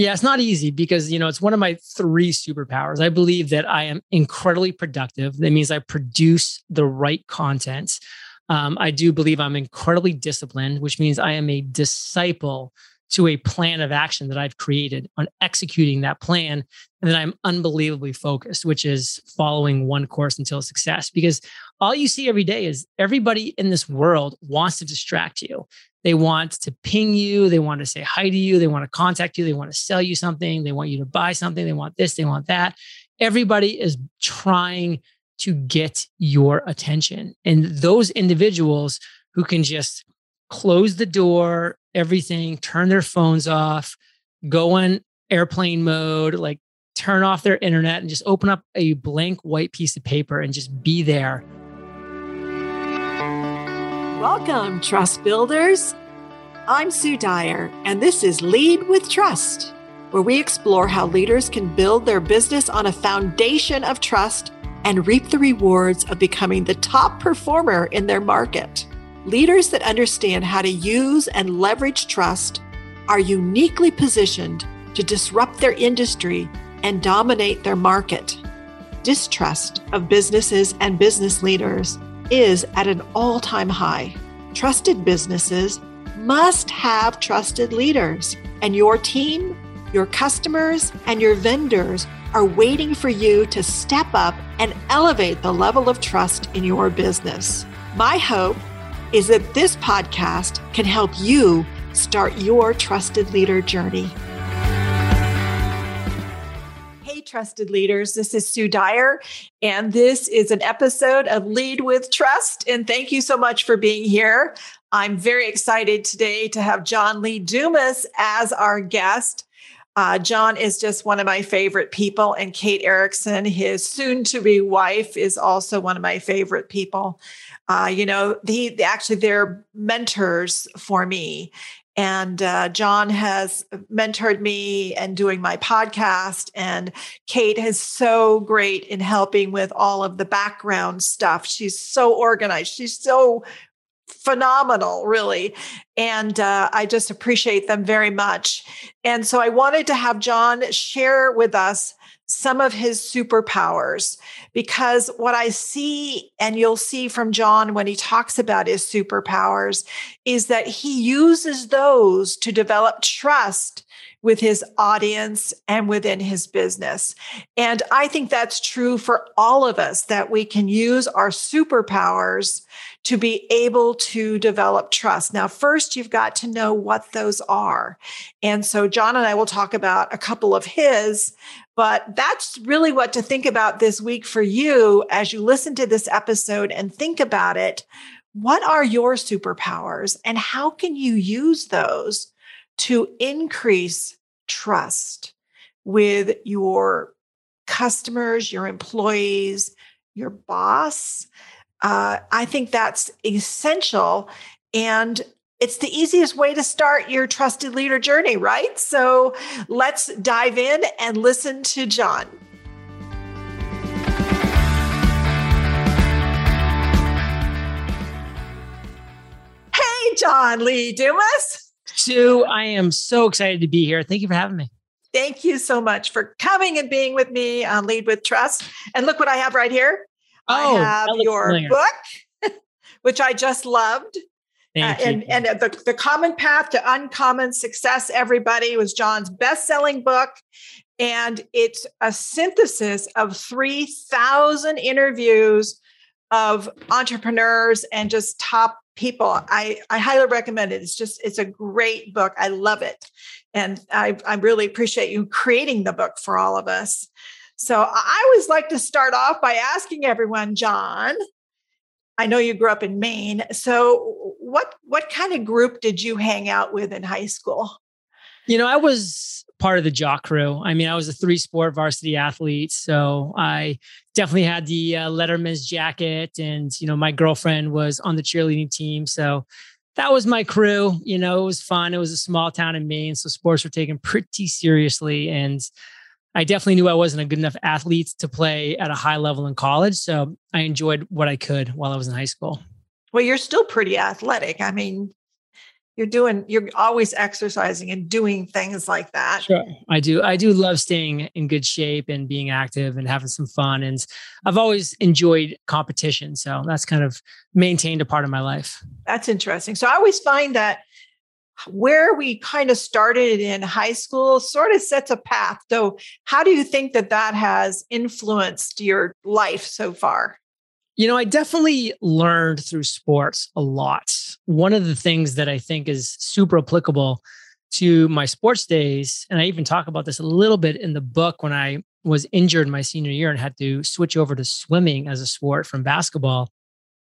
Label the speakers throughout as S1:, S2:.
S1: Yeah, it's not easy because, you know, it's one of my three superpowers. I believe that I am incredibly productive. That means I produce the right content. Um, I do believe I'm incredibly disciplined, which means I am a disciple to a plan of action that I've created on executing that plan. And then I'm unbelievably focused, which is following one course until success. Because all you see every day is everybody in this world wants to distract you. They want to ping you. They want to say hi to you. They want to contact you. They want to sell you something. They want you to buy something. They want this. They want that. Everybody is trying to get your attention. And those individuals who can just close the door, everything, turn their phones off, go on airplane mode, like turn off their internet and just open up a blank white piece of paper and just be there
S2: Welcome, Trust Builders. I'm Sue Dyer, and this is Lead with Trust, where we explore how leaders can build their business on a foundation of trust and reap the rewards of becoming the top performer in their market. Leaders that understand how to use and leverage trust are uniquely positioned to disrupt their industry and dominate their market. Distrust of businesses and business leaders is at an all time high. Trusted businesses must have trusted leaders, and your team, your customers, and your vendors are waiting for you to step up and elevate the level of trust in your business. My hope is that this podcast can help you start your trusted leader journey Hey, trusted leaders. This is Sue Dyer, and this is an episode of Lead with Trust. And thank you so much for being here. I'm very excited today to have John Lee Dumas as our guest. Uh, John is just one of my favorite people, and Kate Erickson, his soon to be wife, is also one of my favorite people. Uh, you know, he actually they're mentors for me. And uh, John has mentored me and doing my podcast. And Kate is so great in helping with all of the background stuff. She's so organized. She's so phenomenal, really. And uh, I just appreciate them very much. And so I wanted to have John share with us some of his superpowers. Because what I see, and you'll see from John when he talks about his superpowers, is that he uses those to develop trust with his audience and within his business. And I think that's true for all of us that we can use our superpowers to be able to develop trust. Now, first, you've got to know what those are. And so, John and I will talk about a couple of his, but that's really what to think about this week for you as you listen to this episode and think about it. What are your superpowers and how can you use those to increase trust with your customers, your employees, your boss? Uh, I think that's essential. And it's the easiest way to start your trusted leader journey, right? So let's dive in and listen to John. Hey, John Lee Dumas.
S1: Sue, I am so excited to be here. Thank you for having me.
S2: Thank you so much for coming and being with me on Lead with Trust. And look what I have right here. Oh, I have your familiar. book, which I just loved. Uh, and and the, the common path to uncommon success everybody was john's best-selling book and it's a synthesis of 3000 interviews of entrepreneurs and just top people i i highly recommend it it's just it's a great book i love it and i i really appreciate you creating the book for all of us so i always like to start off by asking everyone john I know you grew up in Maine. So what what kind of group did you hang out with in high school?
S1: You know, I was part of the jock crew. I mean, I was a three sport varsity athlete, so I definitely had the uh, Letterman's jacket, and you know, my girlfriend was on the cheerleading team, so that was my crew. You know, it was fun. It was a small town in Maine, so sports were taken pretty seriously, and I definitely knew I wasn't a good enough athlete to play at a high level in college. So I enjoyed what I could while I was in high school.
S2: Well, you're still pretty athletic. I mean, you're doing you're always exercising and doing things like that.
S1: Sure. I do i do love staying in good shape and being active and having some fun and i've always enjoyed competition so that's kind of maintained a part of my life.
S2: That's interesting. So i always find that where we kind of started in high school sort of sets a path so how do you think that that has influenced your life so far
S1: you know, I definitely learned through sports a lot. One of the things that I think is super applicable to my sports days, and I even talk about this a little bit in the book when I was injured my senior year and had to switch over to swimming as a sport from basketball,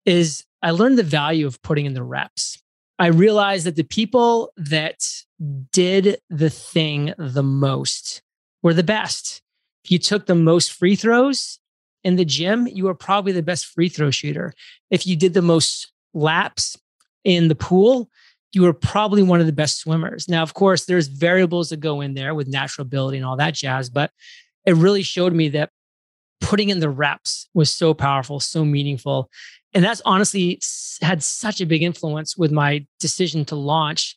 S1: is I learned the value of putting in the reps. I realized that the people that did the thing the most were the best. If you took the most free throws in the gym, you are probably the best free throw shooter. If you did the most laps in the pool, you were probably one of the best swimmers. Now, of course, there's variables that go in there with natural ability and all that jazz, but it really showed me that putting in the reps was so powerful, so meaningful. And that's honestly had such a big influence with my decision to launch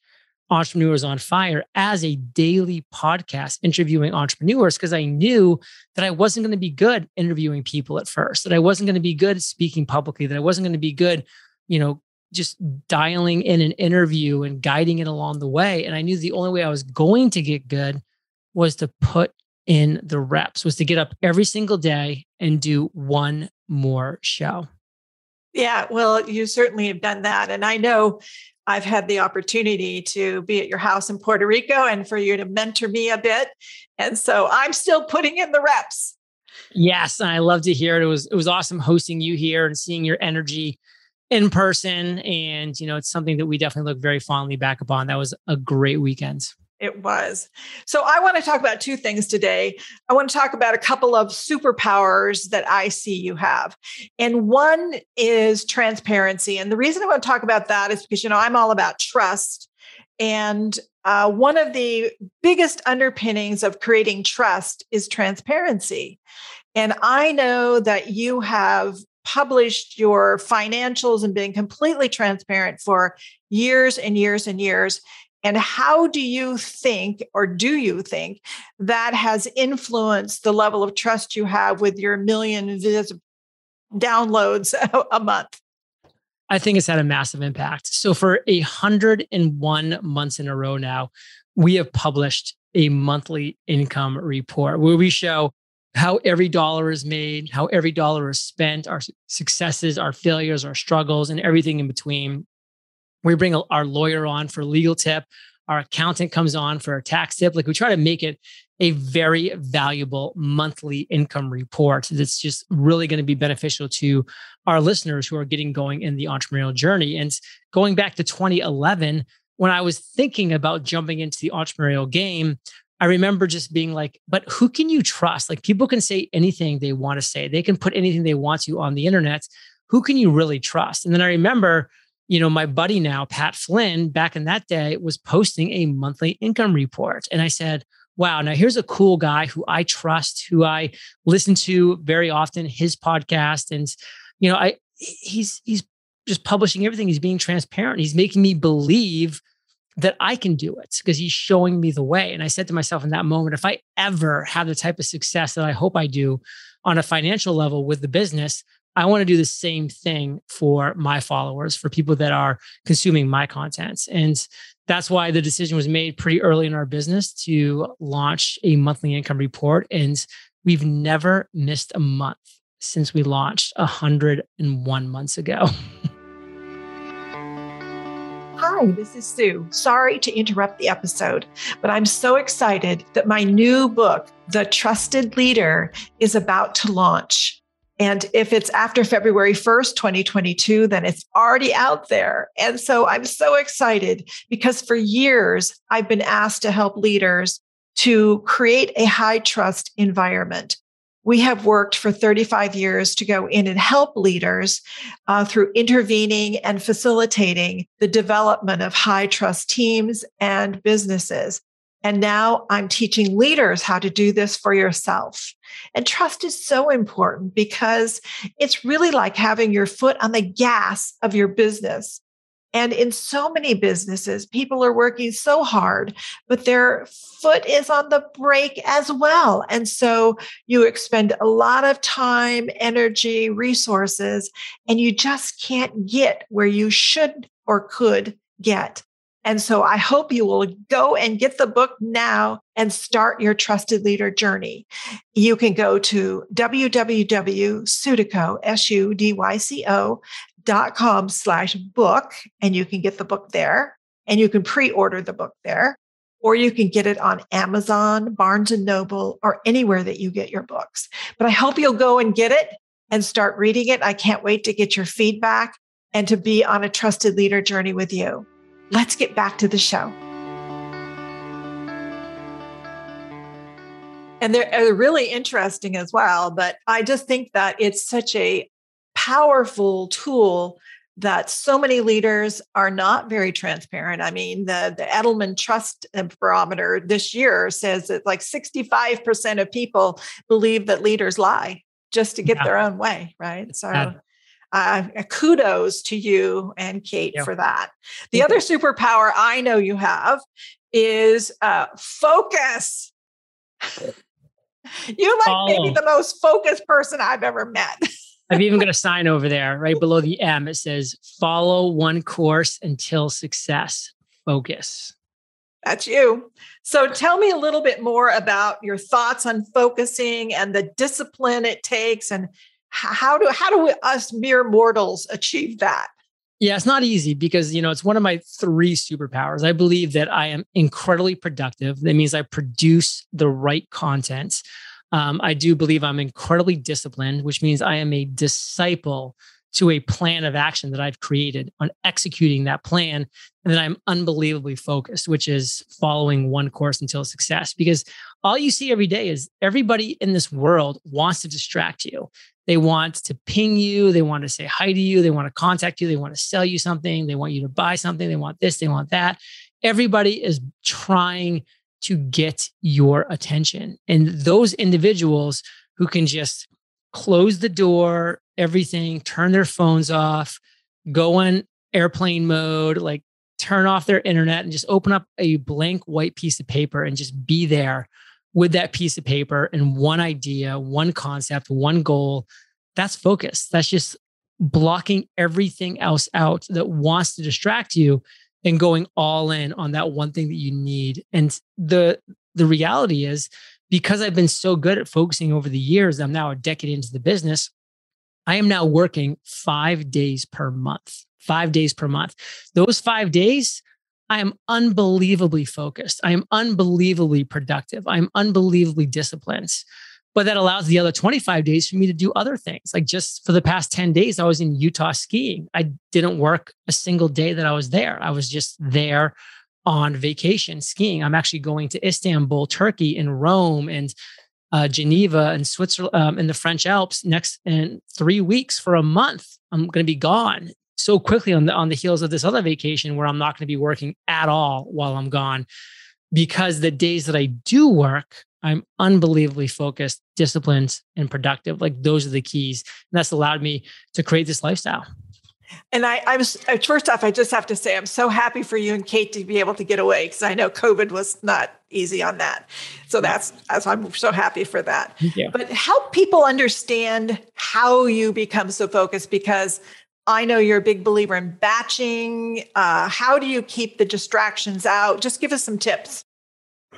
S1: Entrepreneurs on Fire as a daily podcast interviewing entrepreneurs because I knew that I wasn't going to be good interviewing people at first, that I wasn't going to be good speaking publicly, that I wasn't going to be good, you know, just dialing in an interview and guiding it along the way. And I knew the only way I was going to get good was to put in the reps, was to get up every single day and do one more show.
S2: Yeah, well, you certainly have done that. And I know I've had the opportunity to be at your house in Puerto Rico and for you to mentor me a bit. And so I'm still putting in the reps.
S1: Yes, and I love to hear it. It was it was awesome hosting you here and seeing your energy in person and you know it's something that we definitely look very fondly back upon. That was a great weekend.
S2: It was. So I want to talk about two things today. I want to talk about a couple of superpowers that I see you have. And one is transparency. And the reason I want to talk about that is because, you know, I'm all about trust. And uh, one of the biggest underpinnings of creating trust is transparency. And I know that you have published your financials and been completely transparent for years and years and years. And how do you think, or do you think, that has influenced the level of trust you have with your million vis- downloads a month?
S1: I think it's had a massive impact. So, for a 101 months in a row now, we have published a monthly income report where we show how every dollar is made, how every dollar is spent, our successes, our failures, our struggles, and everything in between. We bring a, our lawyer on for legal tip. Our accountant comes on for a tax tip. Like we try to make it a very valuable monthly income report that's just really going to be beneficial to our listeners who are getting going in the entrepreneurial journey. And going back to 2011, when I was thinking about jumping into the entrepreneurial game, I remember just being like, but who can you trust? Like people can say anything they want to say, they can put anything they want to on the internet. Who can you really trust? And then I remember you know, my buddy now, Pat Flynn, back in that day, was posting a monthly income report. And I said, wow, now here's a cool guy who I trust, who I listen to very often, his podcast. And, you know, I he's he's just publishing everything. He's being transparent. He's making me believe that I can do it because he's showing me the way. And I said to myself in that moment, if I ever have the type of success that I hope I do on a financial level with the business, I want to do the same thing for my followers, for people that are consuming my content. And that's why the decision was made pretty early in our business to launch a monthly income report. And we've never missed a month since we launched 101 months ago.
S2: Hi, this is Sue. Sorry to interrupt the episode, but I'm so excited that my new book, The Trusted Leader, is about to launch. And if it's after February 1st, 2022, then it's already out there. And so I'm so excited because for years, I've been asked to help leaders to create a high trust environment. We have worked for 35 years to go in and help leaders uh, through intervening and facilitating the development of high trust teams and businesses. And now I'm teaching leaders how to do this for yourself. And trust is so important because it's really like having your foot on the gas of your business. And in so many businesses, people are working so hard, but their foot is on the brake as well. And so you expend a lot of time, energy, resources, and you just can't get where you should or could get. And so I hope you will go and get the book now and start your trusted leader journey. You can go to www.sudyco, S-U-D-Y-C-O dot com slash book and you can get the book there and you can pre-order the book there or you can get it on amazon barnes and noble or anywhere that you get your books. But i hope you'll go and get it and start reading it. I can't wait to get your feedback and to be on a trusted leader journey with you let's get back to the show and they're, they're really interesting as well but i just think that it's such a powerful tool that so many leaders are not very transparent. I mean, the, the Edelman Trust Barometer this year says that like 65% of people believe that leaders lie just to get yeah. their own way, right? So, uh, uh, kudos to you and Kate yeah. for that. The other superpower I know you have is uh, focus. you like oh. maybe the most focused person I've ever met.
S1: I've even got a sign over there right below the M. It says, follow one course until success. Focus.
S2: That's you. So tell me a little bit more about your thoughts on focusing and the discipline it takes and how do how do we, us mere mortals achieve that?
S1: Yeah, it's not easy because you know it's one of my three superpowers. I believe that I am incredibly productive. That means I produce the right content. Um, I do believe I'm incredibly disciplined, which means I am a disciple to a plan of action that I've created on executing that plan. And then I'm unbelievably focused, which is following one course until success. Because all you see every day is everybody in this world wants to distract you. They want to ping you. They want to say hi to you. They want to contact you. They want to sell you something. They want you to buy something. They want this. They want that. Everybody is trying to get your attention. And those individuals who can just close the door, everything, turn their phones off, go on airplane mode, like turn off their internet and just open up a blank white piece of paper and just be there with that piece of paper and one idea, one concept, one goal. That's focus. That's just blocking everything else out that wants to distract you and going all in on that one thing that you need. And the the reality is because I've been so good at focusing over the years, I'm now a decade into the business. I am now working 5 days per month. 5 days per month. Those 5 days I am unbelievably focused. I am unbelievably productive. I'm unbelievably disciplined but that allows the other 25 days for me to do other things. Like just for the past 10 days, I was in Utah skiing. I didn't work a single day that I was there. I was just there on vacation skiing. I'm actually going to Istanbul, Turkey, and Rome, and uh, Geneva, and Switzerland, um, in the French Alps next in three weeks for a month. I'm going to be gone so quickly on the on the heels of this other vacation where I'm not going to be working at all while I'm gone, because the days that I do work, I'm unbelievably focused, disciplined, and productive. Like those are the keys. And that's allowed me to create this lifestyle.
S2: And I, I was uh, first off, I just have to say I'm so happy for you and Kate to be able to get away because I know COVID was not easy on that. So that's as I'm so happy for that. But help people understand how you become so focused because I know you're a big believer in batching. Uh, how do you keep the distractions out? Just give us some tips.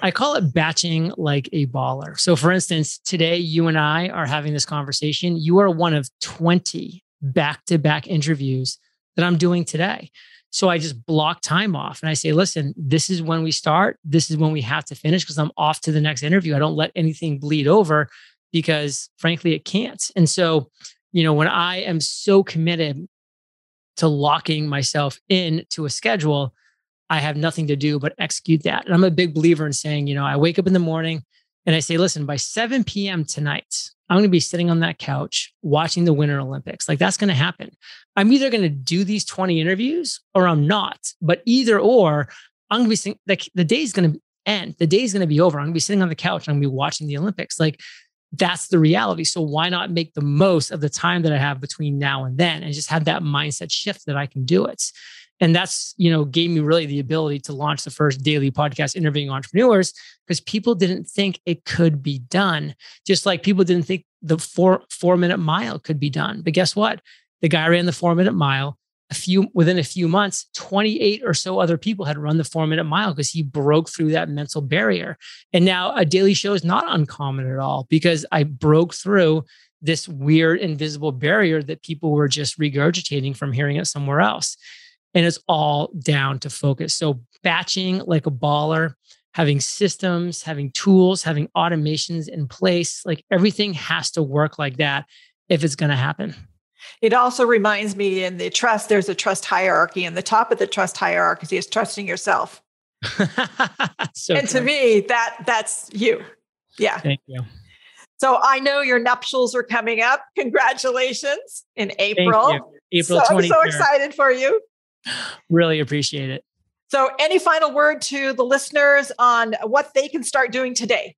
S1: I call it batching like a baller. So, for instance, today you and I are having this conversation. You are one of 20 back to back interviews that I'm doing today. So, I just block time off and I say, listen, this is when we start. This is when we have to finish because I'm off to the next interview. I don't let anything bleed over because, frankly, it can't. And so, you know, when I am so committed to locking myself in to a schedule, I have nothing to do but execute that. And I'm a big believer in saying, you know, I wake up in the morning and I say, listen, by 7 p.m. tonight, I'm going to be sitting on that couch watching the Winter Olympics. Like that's going to happen. I'm either going to do these 20 interviews or I'm not. But either or, I'm going to be like the day's going to end. The day's going to be over. I'm going to be sitting on the couch I'm going to be watching the Olympics. Like that's the reality. So why not make the most of the time that I have between now and then and just have that mindset shift that I can do it? And that's, you know, gave me really the ability to launch the first daily podcast interviewing entrepreneurs because people didn't think it could be done. Just like people didn't think the four four minute mile could be done. But guess what? The guy ran the four minute mile. A few within a few months, 28 or so other people had run the four minute mile because he broke through that mental barrier. And now a daily show is not uncommon at all because I broke through this weird invisible barrier that people were just regurgitating from hearing it somewhere else. And it's all down to focus. So batching like a baller, having systems, having tools, having automations in place, like everything has to work like that if it's going to happen.
S2: It also reminds me in the trust, there's a trust hierarchy, and the top of the trust hierarchy is trusting yourself. so and to me, that that's you. Yeah.
S1: Thank you.
S2: So I know your nuptials are coming up. Congratulations in April.
S1: April
S2: so, I'm so excited for you.
S1: Really appreciate it.
S2: So, any final word to the listeners on what they can start doing today?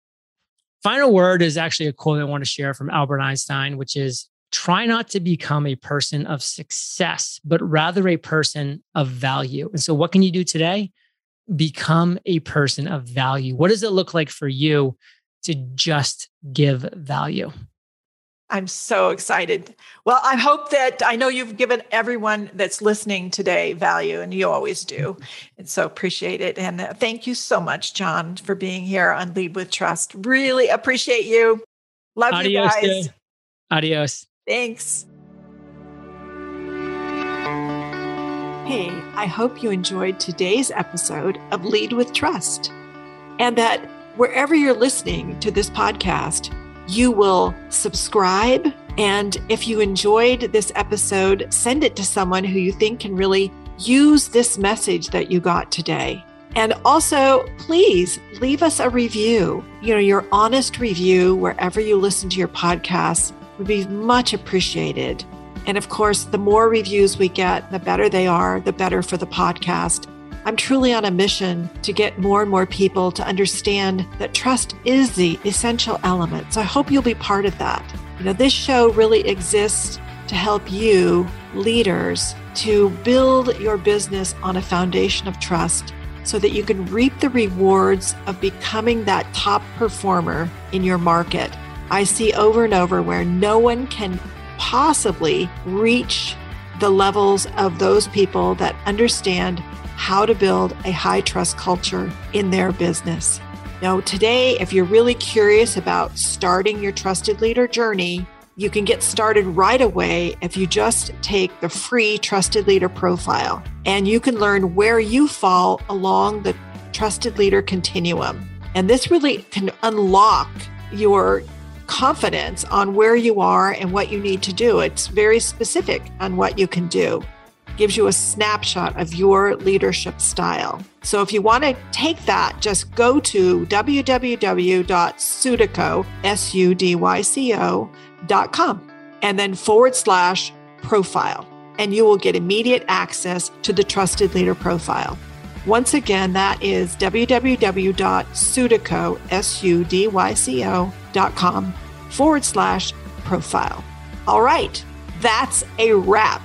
S1: Final word is actually a quote I want to share from Albert Einstein, which is try not to become a person of success, but rather a person of value. And so, what can you do today? Become a person of value. What does it look like for you to just give value?
S2: I'm so excited. Well, I hope that I know you've given everyone that's listening today value, and you always do. And so appreciate it. And uh, thank you so much, John, for being here on Lead with Trust. Really appreciate you. Love Adios, you guys.
S1: Adios.
S2: Thanks. Hey, I hope you enjoyed today's episode of Lead with Trust and that wherever you're listening to this podcast, you will subscribe. And if you enjoyed this episode, send it to someone who you think can really use this message that you got today. And also, please leave us a review. You know, your honest review wherever you listen to your podcasts would be much appreciated. And of course, the more reviews we get, the better they are, the better for the podcast. I'm truly on a mission to get more and more people to understand that trust is the essential element. So I hope you'll be part of that. You know, this show really exists to help you, leaders, to build your business on a foundation of trust so that you can reap the rewards of becoming that top performer in your market. I see over and over where no one can possibly reach the levels of those people that understand how to build a high trust culture in their business. Now, today, if you're really curious about starting your trusted leader journey, you can get started right away if you just take the free trusted leader profile and you can learn where you fall along the trusted leader continuum. And this really can unlock your confidence on where you are and what you need to do. It's very specific on what you can do gives you a snapshot of your leadership style. So if you want to take that, just go to www.sudyco, S-U-D-Y-C-O.com, and then forward slash profile, and you will get immediate access to the Trusted Leader Profile. Once again, that is www.sudyco, S-U-D-Y-C-O.com forward slash profile. All right, that's a wrap.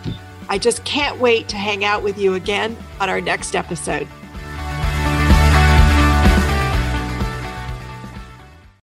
S2: I just can't wait to hang out with you again on our next episode.